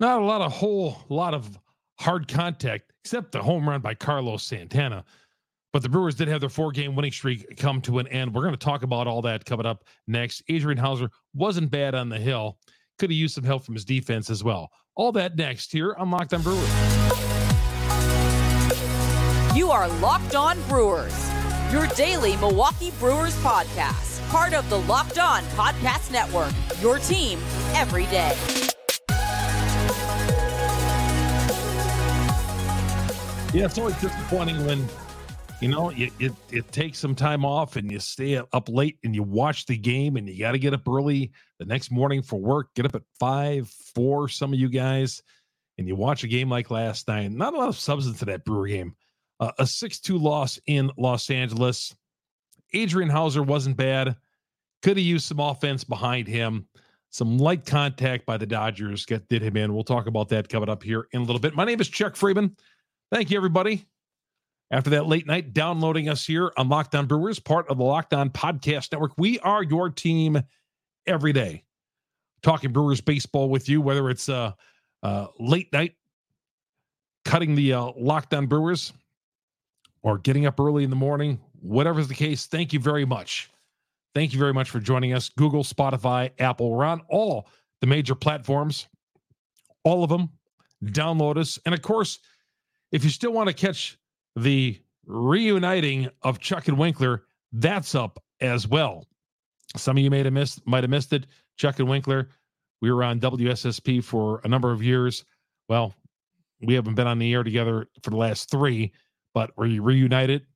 Not a lot of whole lot of hard contact, except the home run by Carlos Santana. But the Brewers did have their four game winning streak come to an end. We're going to talk about all that coming up next. Adrian Houser wasn't bad on the hill, could have used some help from his defense as well. All that next here on Locked On Brewers. You are Locked On Brewers, your daily Milwaukee Brewers podcast, part of the Locked On Podcast Network, your team every day. Yeah, it's always disappointing when you know it, it, it takes some time off and you stay up late and you watch the game and you got to get up early the next morning for work. Get up at five, four. Some of you guys, and you watch a game like last night. Not a lot of substance to that Brewer game. Uh, a six-two loss in Los Angeles. Adrian Houser wasn't bad. Could have used some offense behind him. Some light contact by the Dodgers get did him in. We'll talk about that coming up here in a little bit. My name is Chuck Freimund. Thank you, everybody. After that late night, downloading us here on Locked On Brewers, part of the Locked On Podcast Network. We are your team every day. Talking Brewers baseball with you, whether it's uh, uh late night, cutting the uh, Locked On Brewers, or getting up early in the morning, whatever's the case. Thank you very much. Thank you very much for joining us. Google, Spotify, Apple. We're on all the major platforms, all of them. Download us. And of course, if you still want to catch the reuniting of Chuck and Winkler, that's up as well. Some of you may have missed might have missed it. Chuck and Winkler, we were on WSSP for a number of years. Well, we haven't been on the air together for the last three, but we reunited.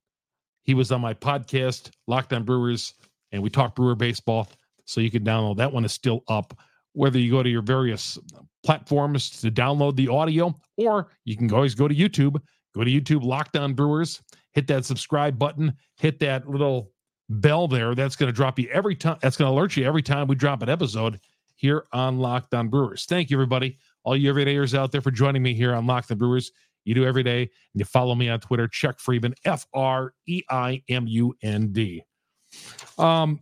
He was on my podcast, Locked On Brewers, and we talk Brewer baseball. So you can download that one is still up. Whether you go to your various platforms to download the audio, or you can always go to YouTube. Go to YouTube, Locked On Brewers, hit that subscribe button, hit that little bell there. That's going to drop you every time. That's going to alert you every time we drop an episode here on Locked On Brewers. Thank you, everybody. All you everydayers out there for joining me here on Locked On Brewers. You do every day. And you follow me on Twitter, Chuck Freimund, F R E I M U N D. Um,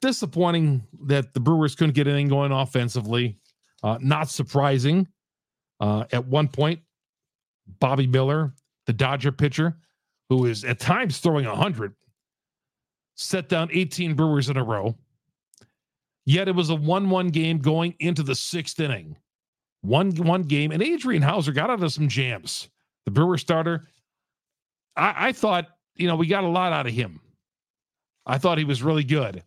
disappointing that the Brewers couldn't get anything going offensively. Uh, not surprising. Uh, at one point, Bobby Miller, the Dodger pitcher, who is at times throwing 100, set down 18 Brewers in a row. Yet it was a 1 1 game going into the sixth inning. 1 1 game. And Adrian Houser got out of some jams. The Brewer starter. I, I thought, you know, we got a lot out of him. I thought he was really good.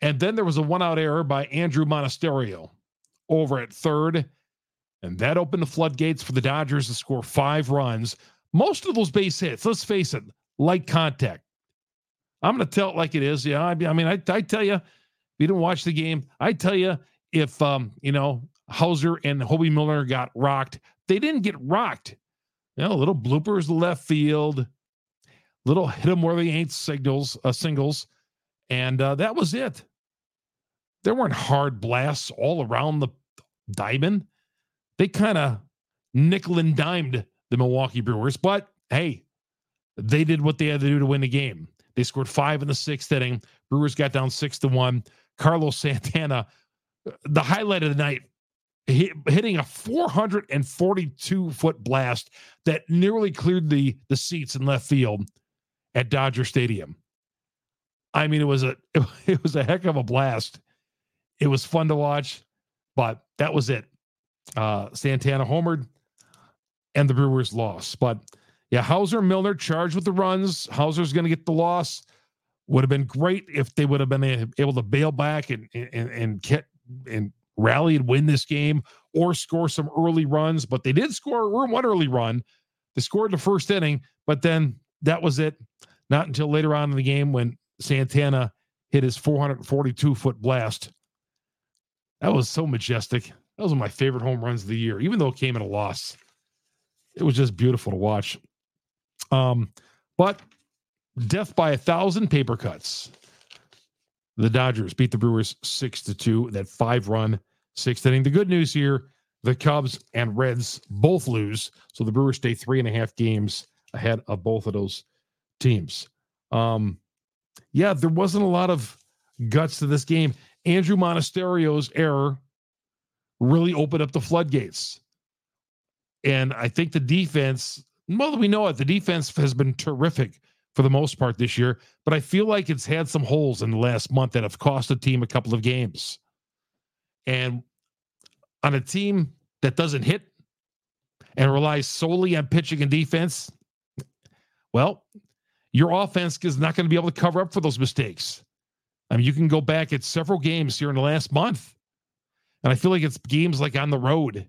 And then there was a one out error by Andrew Monasterio over at third. And that opened the floodgates for the Dodgers to score five runs. Most of those base hits, let's face it, light contact. I'm going to tell it like it is. Yeah, I, mean, I, I tell you, if you didn't watch the game, I tell you, if um, you know Houser and Hoby Milner got rocked, they didn't get rocked. You know, little bloopers left field, little hit them where they ain't signals, uh, singles, and uh, that was it. There weren't hard blasts all around the diamond. They kind of nickel and dimed the Milwaukee Brewers, but hey, they did what they had to do to win the game. They scored five in the sixth inning. Brewers got down six to one. Carlos Santana, the highlight of the night, hitting a 442 foot blast that nearly cleared the the seats in left field at Dodger Stadium. I mean, it was a it was a heck of a blast. It was fun to watch, but that was it. Uh, Santana homered, and the Brewers lost. But yeah, Houser Milner charged with the runs. Houser's going to get the loss. Would have been great if they would have been able to bail back and and and get and rally and win this game or score some early runs. But they did score one early run. They scored the first inning, but then that was it. Not until later on in the game when Santana hit his 442 foot blast. That was so majestic. That was one of my favorite home runs of the year, even though it came in a loss. It was just beautiful to watch. Um, but death by a thousand paper cuts. The Dodgers beat the Brewers six to two. That five run sixth inning. The good news here: the Cubs and Reds both lose, so the Brewers stay three and a half games ahead of both of those teams. Um, yeah, there wasn't a lot of guts to this game. Andrew Monasterio's error really opened up the floodgates. And I think the defense, well, we know it, the defense has been terrific for the most part this year, but I feel like it's had some holes in the last month that have cost the team a couple of games. And on a team that doesn't hit and relies solely on pitching and defense, well, your offense is not going to be able to cover up for those mistakes. I mean, you can go back at several games here in the last month, and I feel like it's games like on the road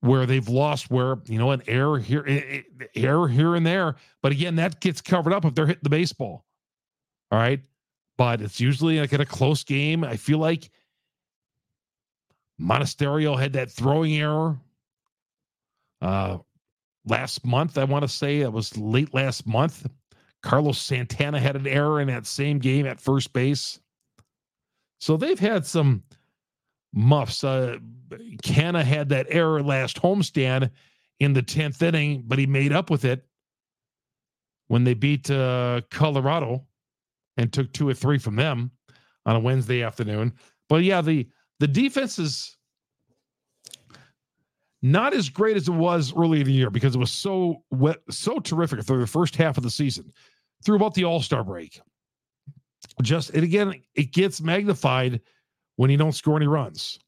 where they've lost, where you know an error here, eh, eh, error here and there. But again, that gets covered up if they're hitting the baseball. All right, but it's usually like in a close game. I feel like Monasterio had that throwing error. Uh, last month. I want to say it was late last month. Carlos Santana had an error in that same game at first base. So they've had some muffs. Uh, Canha had that error last homestand in the 10th inning, but he made up with it when they beat uh, Colorado and took two or three from them on a Wednesday afternoon. But yeah, the the defense is not as great as it was early in the year because it was so wet, so terrific through the first half of the season, through about the All Star break. Just and again, it gets magnified when you don't score any runs.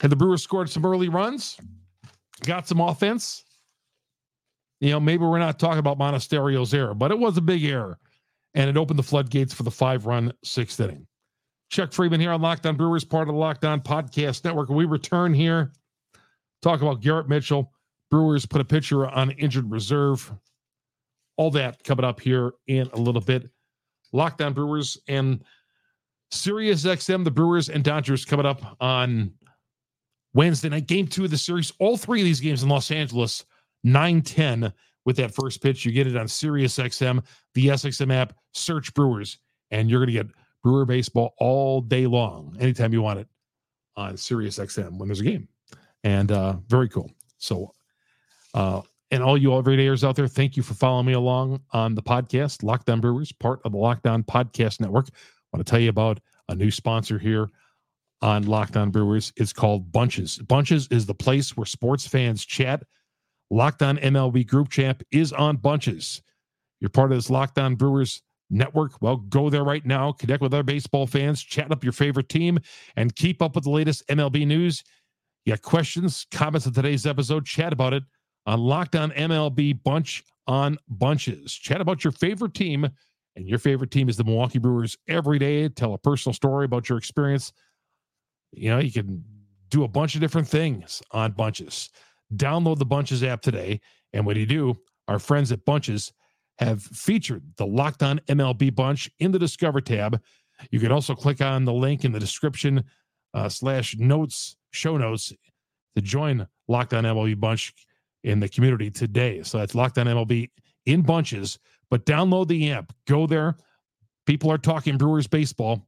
Had the Brewers scored some early runs, got some offense. You know, maybe we're not talking about Monasterio's error, but it was a big error, and it opened the floodgates for the five-run sixth inning. Chuck Freimund here on Locked On Brewers, part of the Locked On Podcast Network. We return here, talk about Garrett Mitchell. Brewers put a pitcher on injured reserve. All that coming up here in a little bit. Locked On Brewers and Sirius XM, the Brewers and Dodgers coming up on Wednesday night. Game two of the series. All three of these games in Los Angeles, 9 10 with that first pitch. You get it on Sirius XM, the SXM app. Search Brewers, and you're going to get Brewer baseball all day long, anytime you want it on Sirius XM when there's a game. And uh, very cool. So, uh, and all you everydayers out there, thank you for following me along on the podcast, Locked On Brewers, part of the Locked On Podcast Network. I want to tell you about a new sponsor here on Locked On Brewers. It's called Bunches. Bunches is the place where sports fans chat. Locked On MLB Group Champ is on Bunches. You're part of this Locked On Brewers network. Well, go there right now, connect with other baseball fans, chat up your favorite team, and keep up with the latest MLB news. You got questions, comments on today's episode, chat about it on Locked On MLB Bunch on Bunches. Chat about your favorite team, and your favorite team is the Milwaukee Brewers every day. Tell a personal story about your experience. You know, you can do a bunch of different things on Bunches. Download the Bunches app today. And when you do, our friends at Bunches have featured the Locked On MLB Bunch in the Discover tab. You can also click on the link in the description uh, slash notes, show notes to join Locked On MLB Bunch in the community today. So that's Locked On MLB in bunches, but download the app. Go there. People are talking Brewers baseball.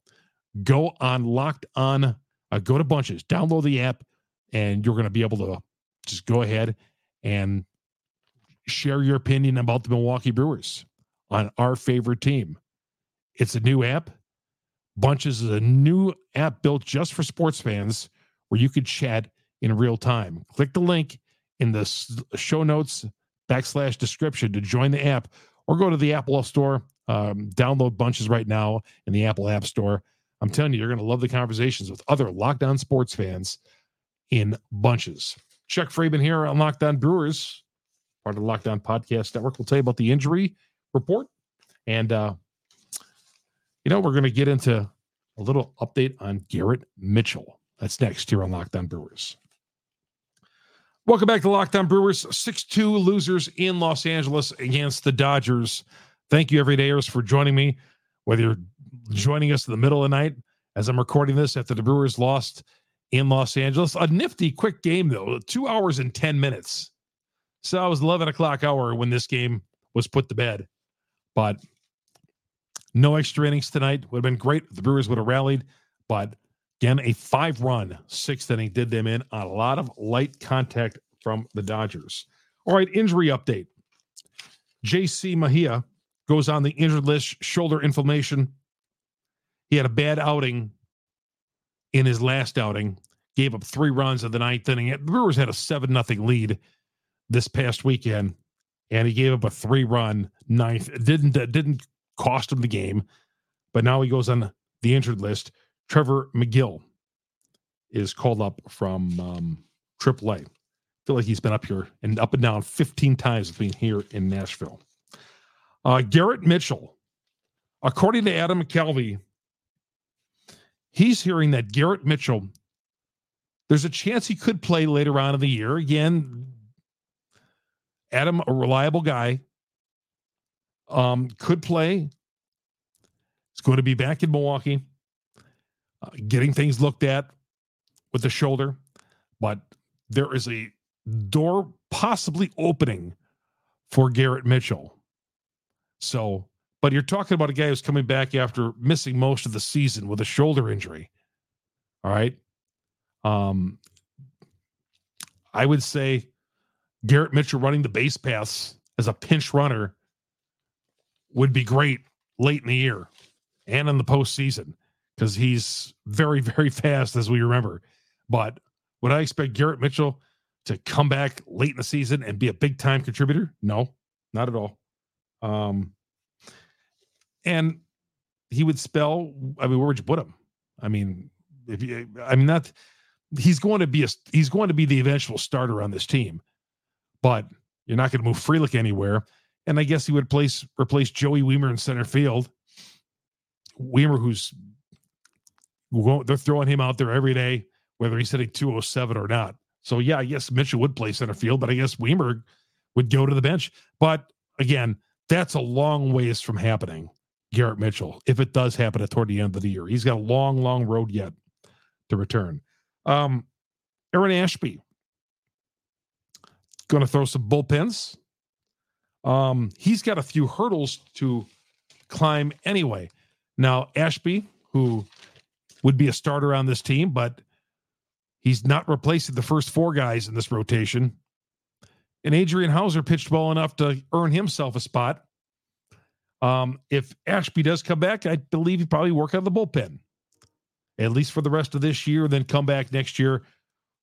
Go on Locked On, uh, go to bunches, download the app, and you're going to be able to just go ahead and share your opinion about the Milwaukee Brewers on our favorite team. It's a new app. Bunches is a new app built just for sports fans where you could chat in real time. Click the link in the show notes backslash description to join the app or go to the Apple Store. Um, download Bunches right now in the Apple App Store. I'm telling you, you're going to love the conversations with other Locked On sports fans in Bunches. Chuck Freimund here on Locked On Brewers part of the Locked On Podcast Network. We'll tell you about the injury report. And, uh, you know, we're going to get into a little update on Garrett Mitchell. That's next here on Locked On Brewers. Welcome back to Locked On Brewers. 6 2 losers in Los Angeles against the Dodgers. Thank you, everydayers, for joining me. Whether you're joining us in the middle of the night as I'm recording this after the Brewers lost in Los Angeles. A nifty, quick game, though, two hours and 10 minutes. So it was 11 o'clock hour when this game was put to bed. But no extra innings tonight. Would have been great the Brewers would have rallied. But again, a five run sixth inning did them in on a lot of light contact from the Dodgers. All right, injury update. JC Mejia goes on the injured list, shoulder inflammation. He had a bad outing in his last outing. gave up three runs in the ninth inning. The Brewers had a seven nothing lead this past weekend, and he gave up a three run ninth. It didn't didn't cost him the game, but now he goes on the injured list. Trevor Megill is called up from um, AAA. I feel like he's been up here and up and down 15 times between here in Nashville. Uh, Garrett Mitchell, according to Adam McCalvy, he's hearing that Garrett Mitchell, there's a chance he could play later on in the year. Again, Adam, a reliable guy, um, could play. He's going to be back in Milwaukee, uh, getting things looked at with the shoulder, but there is a door possibly opening for Garrett Mitchell. So, but you're talking about a guy who's coming back after missing most of the season with a shoulder injury. All right. Um, I would say Garrett Mitchell running the base paths as a pinch runner would be great late in the year and in the postseason because he's very, very fast, as we remember. But would I expect Garrett Mitchell to come back late in the season and be a big time contributor? No, not at all. Um, and he would spell. I mean, where would you put him? I mean, if you, I mean not, he's going to be a he's going to be the eventual starter on this team, but you're not going to move Frelick anywhere. And I guess he would place replace Joey Wiemer in center field. Wiemer, who's they're throwing him out there every day, whether he's hitting 207 or not. So yeah, guess Mitchell would play center field, but I guess Wiemer would go to the bench. But again, that's a long ways from happening. Garrett Mitchell, if it does happen at toward the end of the year, he's got a long, long road yet to return. Um, Aaron Ashby going to throw some bullpens. Um, he's got a few hurdles to climb anyway. Now, Ashby, who would be a starter on this team, but he's not replacing the first four guys in this rotation. And Adrian Houser pitched well enough to earn himself a spot. Um, if Ashby does come back, I believe he probably work out the bullpen, at least for the rest of this year, then come back next year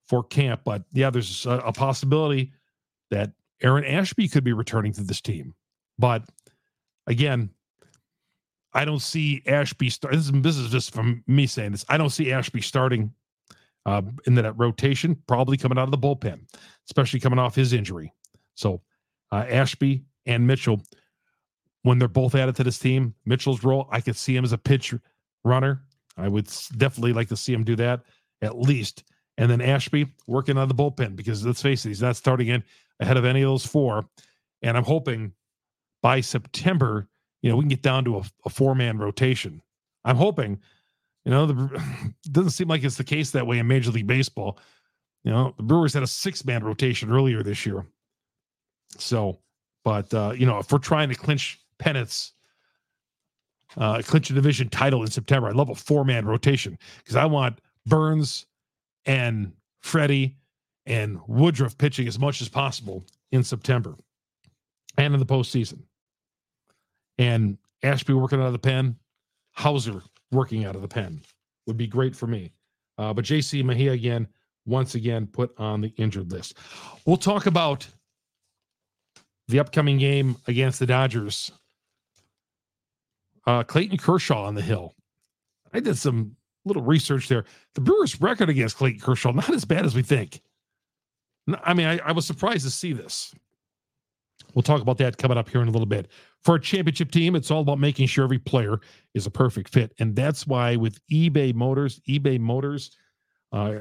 for camp. But yeah, there's a, a possibility that Aaron Ashby could be returning to this team. But again, I don't see Ashby start. This is, this is just from me saying this. I don't see Ashby starting uh, in that rotation, probably coming out of the bullpen, especially coming off his injury. So uh, Ashby and Mitchell, when they're both added to this team, Mitchell's role, I could see him as a pitch runner. I would definitely like to see him do that at least. And then Ashby working on the bullpen because let's face it, he's not starting in ahead of any of those four. And I'm hoping by September, you know, we can get down to a, a four man rotation. I'm hoping, you know, the doesn't seem like it's the case that way in Major League Baseball. You know, the Brewers had a six man rotation earlier this year. So, but, uh, you know, if we're trying to clinch pennants, uh, clinch a division title in September, I love a four man rotation because I want Burnes and Freddy and Woodruff pitching as much as possible in September and in the postseason. And Ashby working out of the pen, Houser working out of the pen would be great for me. Uh, but JC Mejia again, once again, put on the injured list. We'll talk about the upcoming game against the Dodgers. Uh, Clayton Kershaw on the hill. I did some little research there. The Brewers' record against Clayton Kershaw not as bad as we think. I mean, I, I, was surprised to see this. We'll talk about that coming up here in a little bit. For a championship team, it's all about making sure every player is a perfect fit. And that's why with eBay Motors, eBay Motors uh,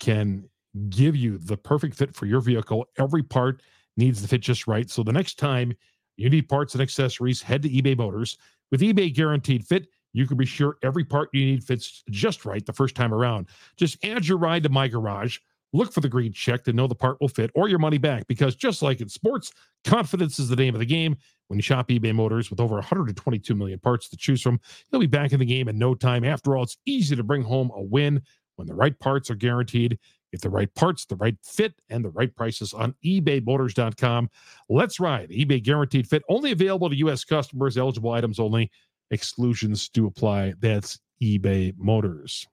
can give you the perfect fit for your vehicle. Every part needs to fit just right. So the next time you need parts and accessories, head to eBay Motors. With eBay Guaranteed Fit, you can be sure every part you need fits just right the first time around. Just add your ride to my garage Look for the green check to know the part will fit or your money back because just like in sports, confidence is the name of the game. When you shop eBay Motors with over 122 million parts to choose from, you'll be back in the game in no time. After all, it's easy to bring home a win when the right parts are guaranteed. Get the right parts, the right fit, and the right prices on ebaymotors.com. Let's ride. eBay guaranteed fit only available to U.S. customers, eligible items only. Exclusions do apply. That's eBay Motors.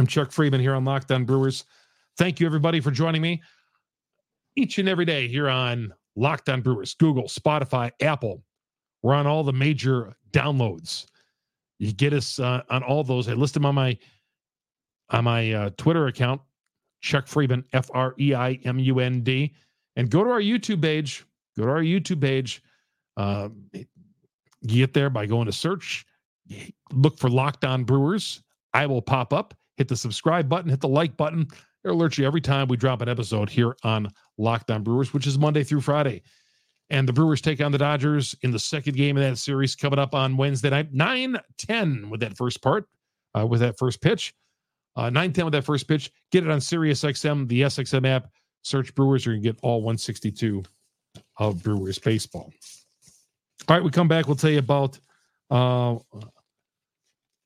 I'm Chuck Freimund here on Locked On Brewers. Thank you, everybody, for joining me each and every day here on Locked On Brewers, Google, Spotify, Apple. We're on all the major downloads. You get us uh, on all those. I list them on my on my uh, Twitter account, Chuck Freimund, F R E I M U N D, and go to our YouTube page. Go to our YouTube page. Uh, get there by going to search, look for Locked On Brewers. I will pop up. Hit the subscribe button. Hit the like button. It'll alert you every time we drop an episode here on Locked On Brewers, which is Monday through Friday. And the Brewers take on the Dodgers in the second game of that series coming up on Wednesday night, 9 10 with that first part, uh, with that first pitch. Uh, 9 10 with that first pitch. Get it on Sirius XM, the SXM app. Search Brewers, you're going to get all 162 of Brewers baseball. All right, we come back. We'll tell you about uh,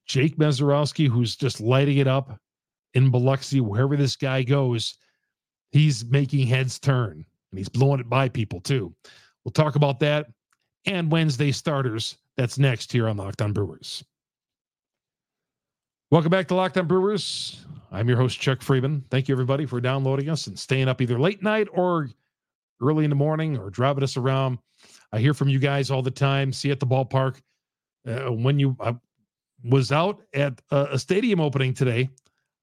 Jake Misiorowski, who's just lighting it up in Biloxi, wherever this guy goes. He's making heads turn and he's blowing it by people too. We'll talk about that and Wednesday starters. That's next here on Locked On Brewers. Welcome back to Locked On Brewers. I'm your host, Chuck Freimund. Thank you, everybody, for downloading us and staying up either late night or early in the morning or driving us around. I hear from you guys all the time. See you at the ballpark. Uh, when you I was out at a, a stadium opening today,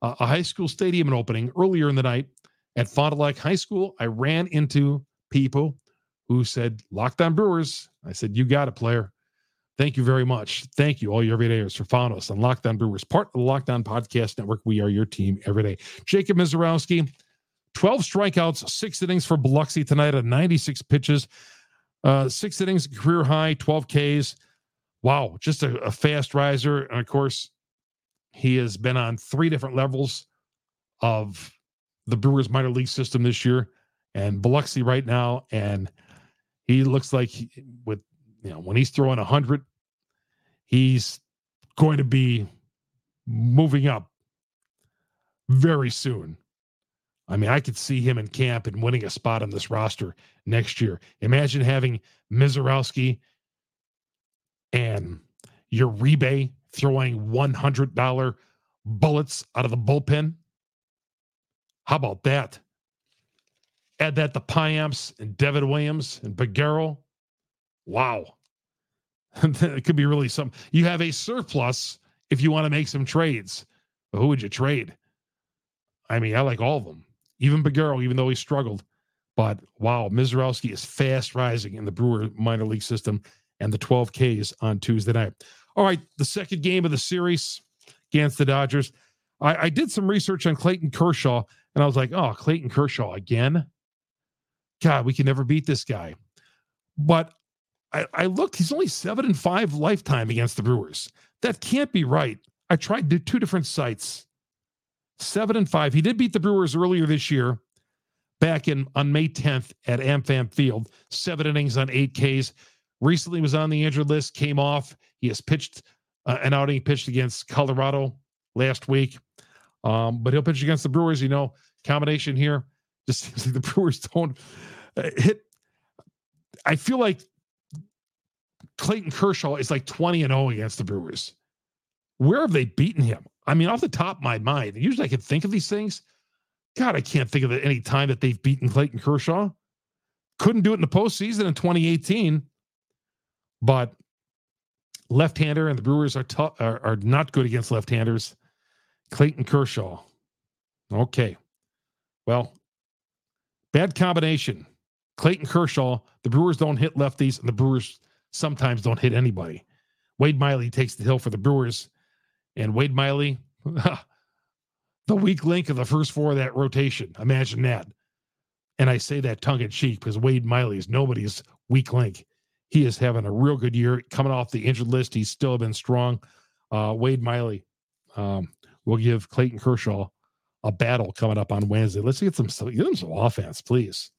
uh, a high school stadium and opening earlier in the night at Fond du Lac High School, I ran into people who said, Locked On Brewers. I said, You got it, player. Thank you very much. Thank you, all your everydayers, for following us on Locked On Brewers, part of the Locked On Podcast Network. We are your team every day. Jacob Misiorowski, 12 strikeouts, six innings for Biloxi tonight at 96 pitches, uh, six innings, career high, 12 Ks. Wow, just a, a fast riser. And of course, he has been on three different levels of the Brewers minor league system this year and Biloxi right now. And he looks like he, with, you know, when he's throwing 100, he's going to be moving up very soon. I mean, I could see him in camp and winning a spot on this roster next year. Imagine having Misiorowski and your Uribe throwing $100 bullets out of the bullpen. How about that? Add that to Payamps and David Williams and Peguero. Wow. it could be really something. You have a surplus if you want to make some trades. But who would you trade? I mean, I like all of them. Even Peguero, even though he struggled. But wow, Misiorowski is fast rising in the Brewer minor league system and the 12 Ks on Tuesday night. All right, the second game of the series against the Dodgers. I, I did some research on Clayton Kershaw, and I was like, oh, Clayton Kershaw again? God, we can never beat this guy. But I, I looked, he's only seven and five lifetime against the Brewers. That can't be right. I tried two different sites. Seven and five. He did beat the Brewers earlier this year, back in on May 10th at AmFam Field. Seven innings on eight Ks. Recently was on the injured list, came off. He has pitched uh, an outing, pitched against Colorado last week. Um, but he'll pitch against the Brewers. You know, combination here just seems like the Brewers don't uh, hit. I feel like Clayton Kershaw is like 20 and 0 against the Brewers. Where have they beaten him? I mean, off the top of my mind, usually I can think of these things. God, I can't think of any time that they've beaten Clayton Kershaw. Couldn't do it in the postseason in 2018. But left-hander and the Brewers are, t- are, are not good against left-handers. Clayton Kershaw. Okay. Well, bad combination. Clayton Kershaw, the Brewers don't hit lefties, and the Brewers sometimes don't hit anybody. Wade Miley takes the hill for the Brewers, and Wade Miley, the weak link of the first four of that rotation. Imagine that. And I say that tongue in cheek because Wade Miley is nobody's weak link. He is having a real good year. Coming off the injured list, he's still been strong. Uh, Wade Miley um, will give Clayton Kershaw a battle coming up on Wednesday. Let's get some get them some offense, please.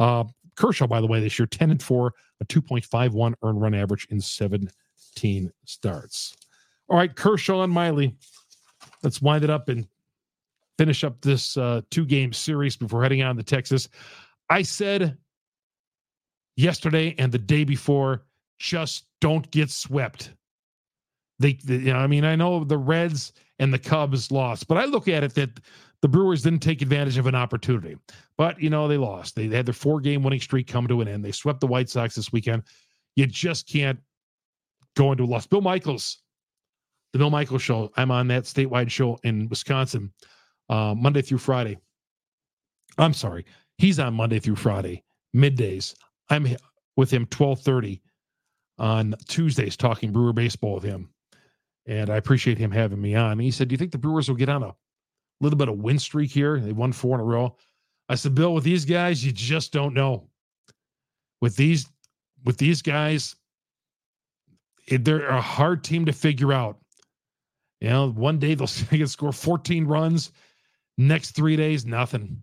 Uh, Kershaw, by the way, this year 10 and 4, a 2.51 earned run average in 17 starts. All right, Kershaw and Miley. Let's wind it up and finish up this uh, two game series before heading on to Texas. I said yesterday and the day before, just don't get swept. They, they you know, I mean, I know the Reds and the Cubs lost. But I look at it that the Brewers didn't take advantage of an opportunity. But, you know, they lost. They, they had their four game winning streak come to an end. They swept the White Sox this weekend. You just can't go into a loss. Bill Michaels, the Bill Michaels show, I'm on that statewide show in Wisconsin, uh, Monday through Friday. I'm sorry. He's on Monday through Friday, middays. I'm with him 1230 on Tuesdays talking Brewer baseball with him. And I appreciate him having me on. And he said, Do you think the Brewers will get on a little bit of win streak here? They won four in a row. I said, Bill, with these guys, you just don't know. With these, with these guys, it, they're a hard team to figure out. You know, one day they'll they can score 14 runs. Next three days, nothing.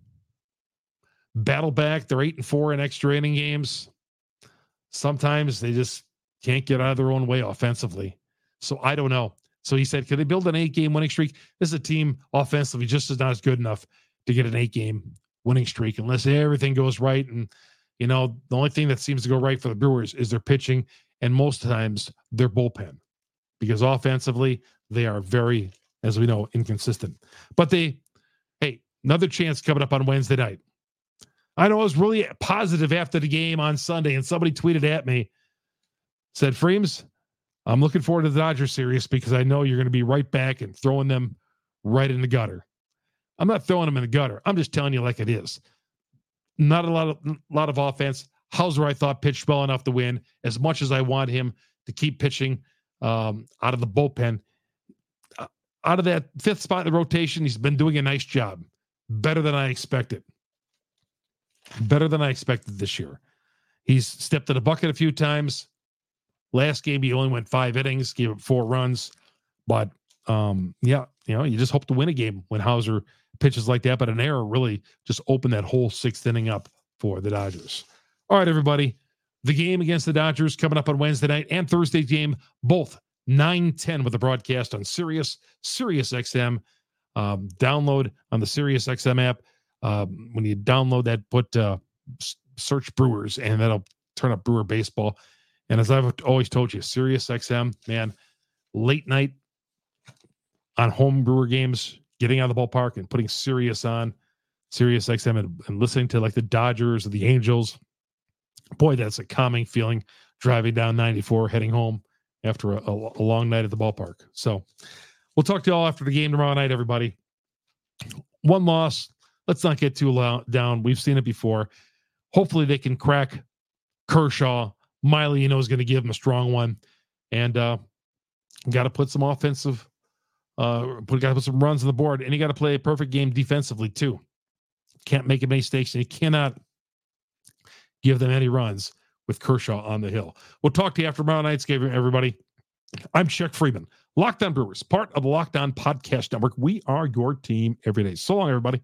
Battle back. They're eight and four in extra inning games. Sometimes they just can't get out of their own way offensively. So I don't know. So he said, could they build an eight game winning streak? This is a team offensively just is not as good enough to get an eight game winning streak unless everything goes right. And, you know, the only thing that seems to go right for the Brewers is their pitching and most times their bullpen because offensively they are very, as we know, inconsistent. But they, hey, another chance coming up on Wednesday night. I know I was really positive after the game on Sunday, and somebody tweeted at me, said, Freems, I'm looking forward to the Dodger series because I know you're going to be right back and throwing them right in the gutter. I'm not throwing them in the gutter. I'm just telling you like it is. Not a lot of lot of offense. Houser, I thought pitched well enough to win. As much as I want him to keep pitching um, out of the bullpen, uh, out of that fifth spot in the rotation, he's been doing a nice job, better than I expected. Better than I expected this year. He's stepped in the bucket a few times. Last game, he only went five innings, gave up four runs. But um, yeah, you know, you just hope to win a game when Houser pitches like that. But an error really just opened that whole sixth inning up for the Dodgers. All right, everybody. The game against the Dodgers coming up on Wednesday night and Thursday game, both 9 10 with the broadcast on Sirius, Sirius XM. Um, download on the Sirius XM app. Um, when you download that, put uh, search Brewers, and that'll turn up Brewer baseball. And as I've always told you, Sirius XM, man, late night on home Brewer games, getting out of the ballpark and putting Sirius on, Sirius XM, and, and listening to like the Dodgers or the Angels. Boy, that's a calming feeling driving down 94, heading home after a, a, a long night at the ballpark. So we'll talk to you all after the game tomorrow night, everybody. One loss, let's not get too loud, down. We've seen it before. Hopefully, they can crack Kershaw. Miley, you know, is going to give him a strong one, and uh, got to put some offensive, uh, put got to put some runs on the board, and you got to play a perfect game defensively too. Can't make any mistakes, and you cannot give them any runs with Kershaw on the hill. We'll talk to you after tomorrow night's game, everybody. I'm Chuck Freimund, Lockdown Brewers, part of the Locked On Podcast Network. We are your team every day. So long, everybody.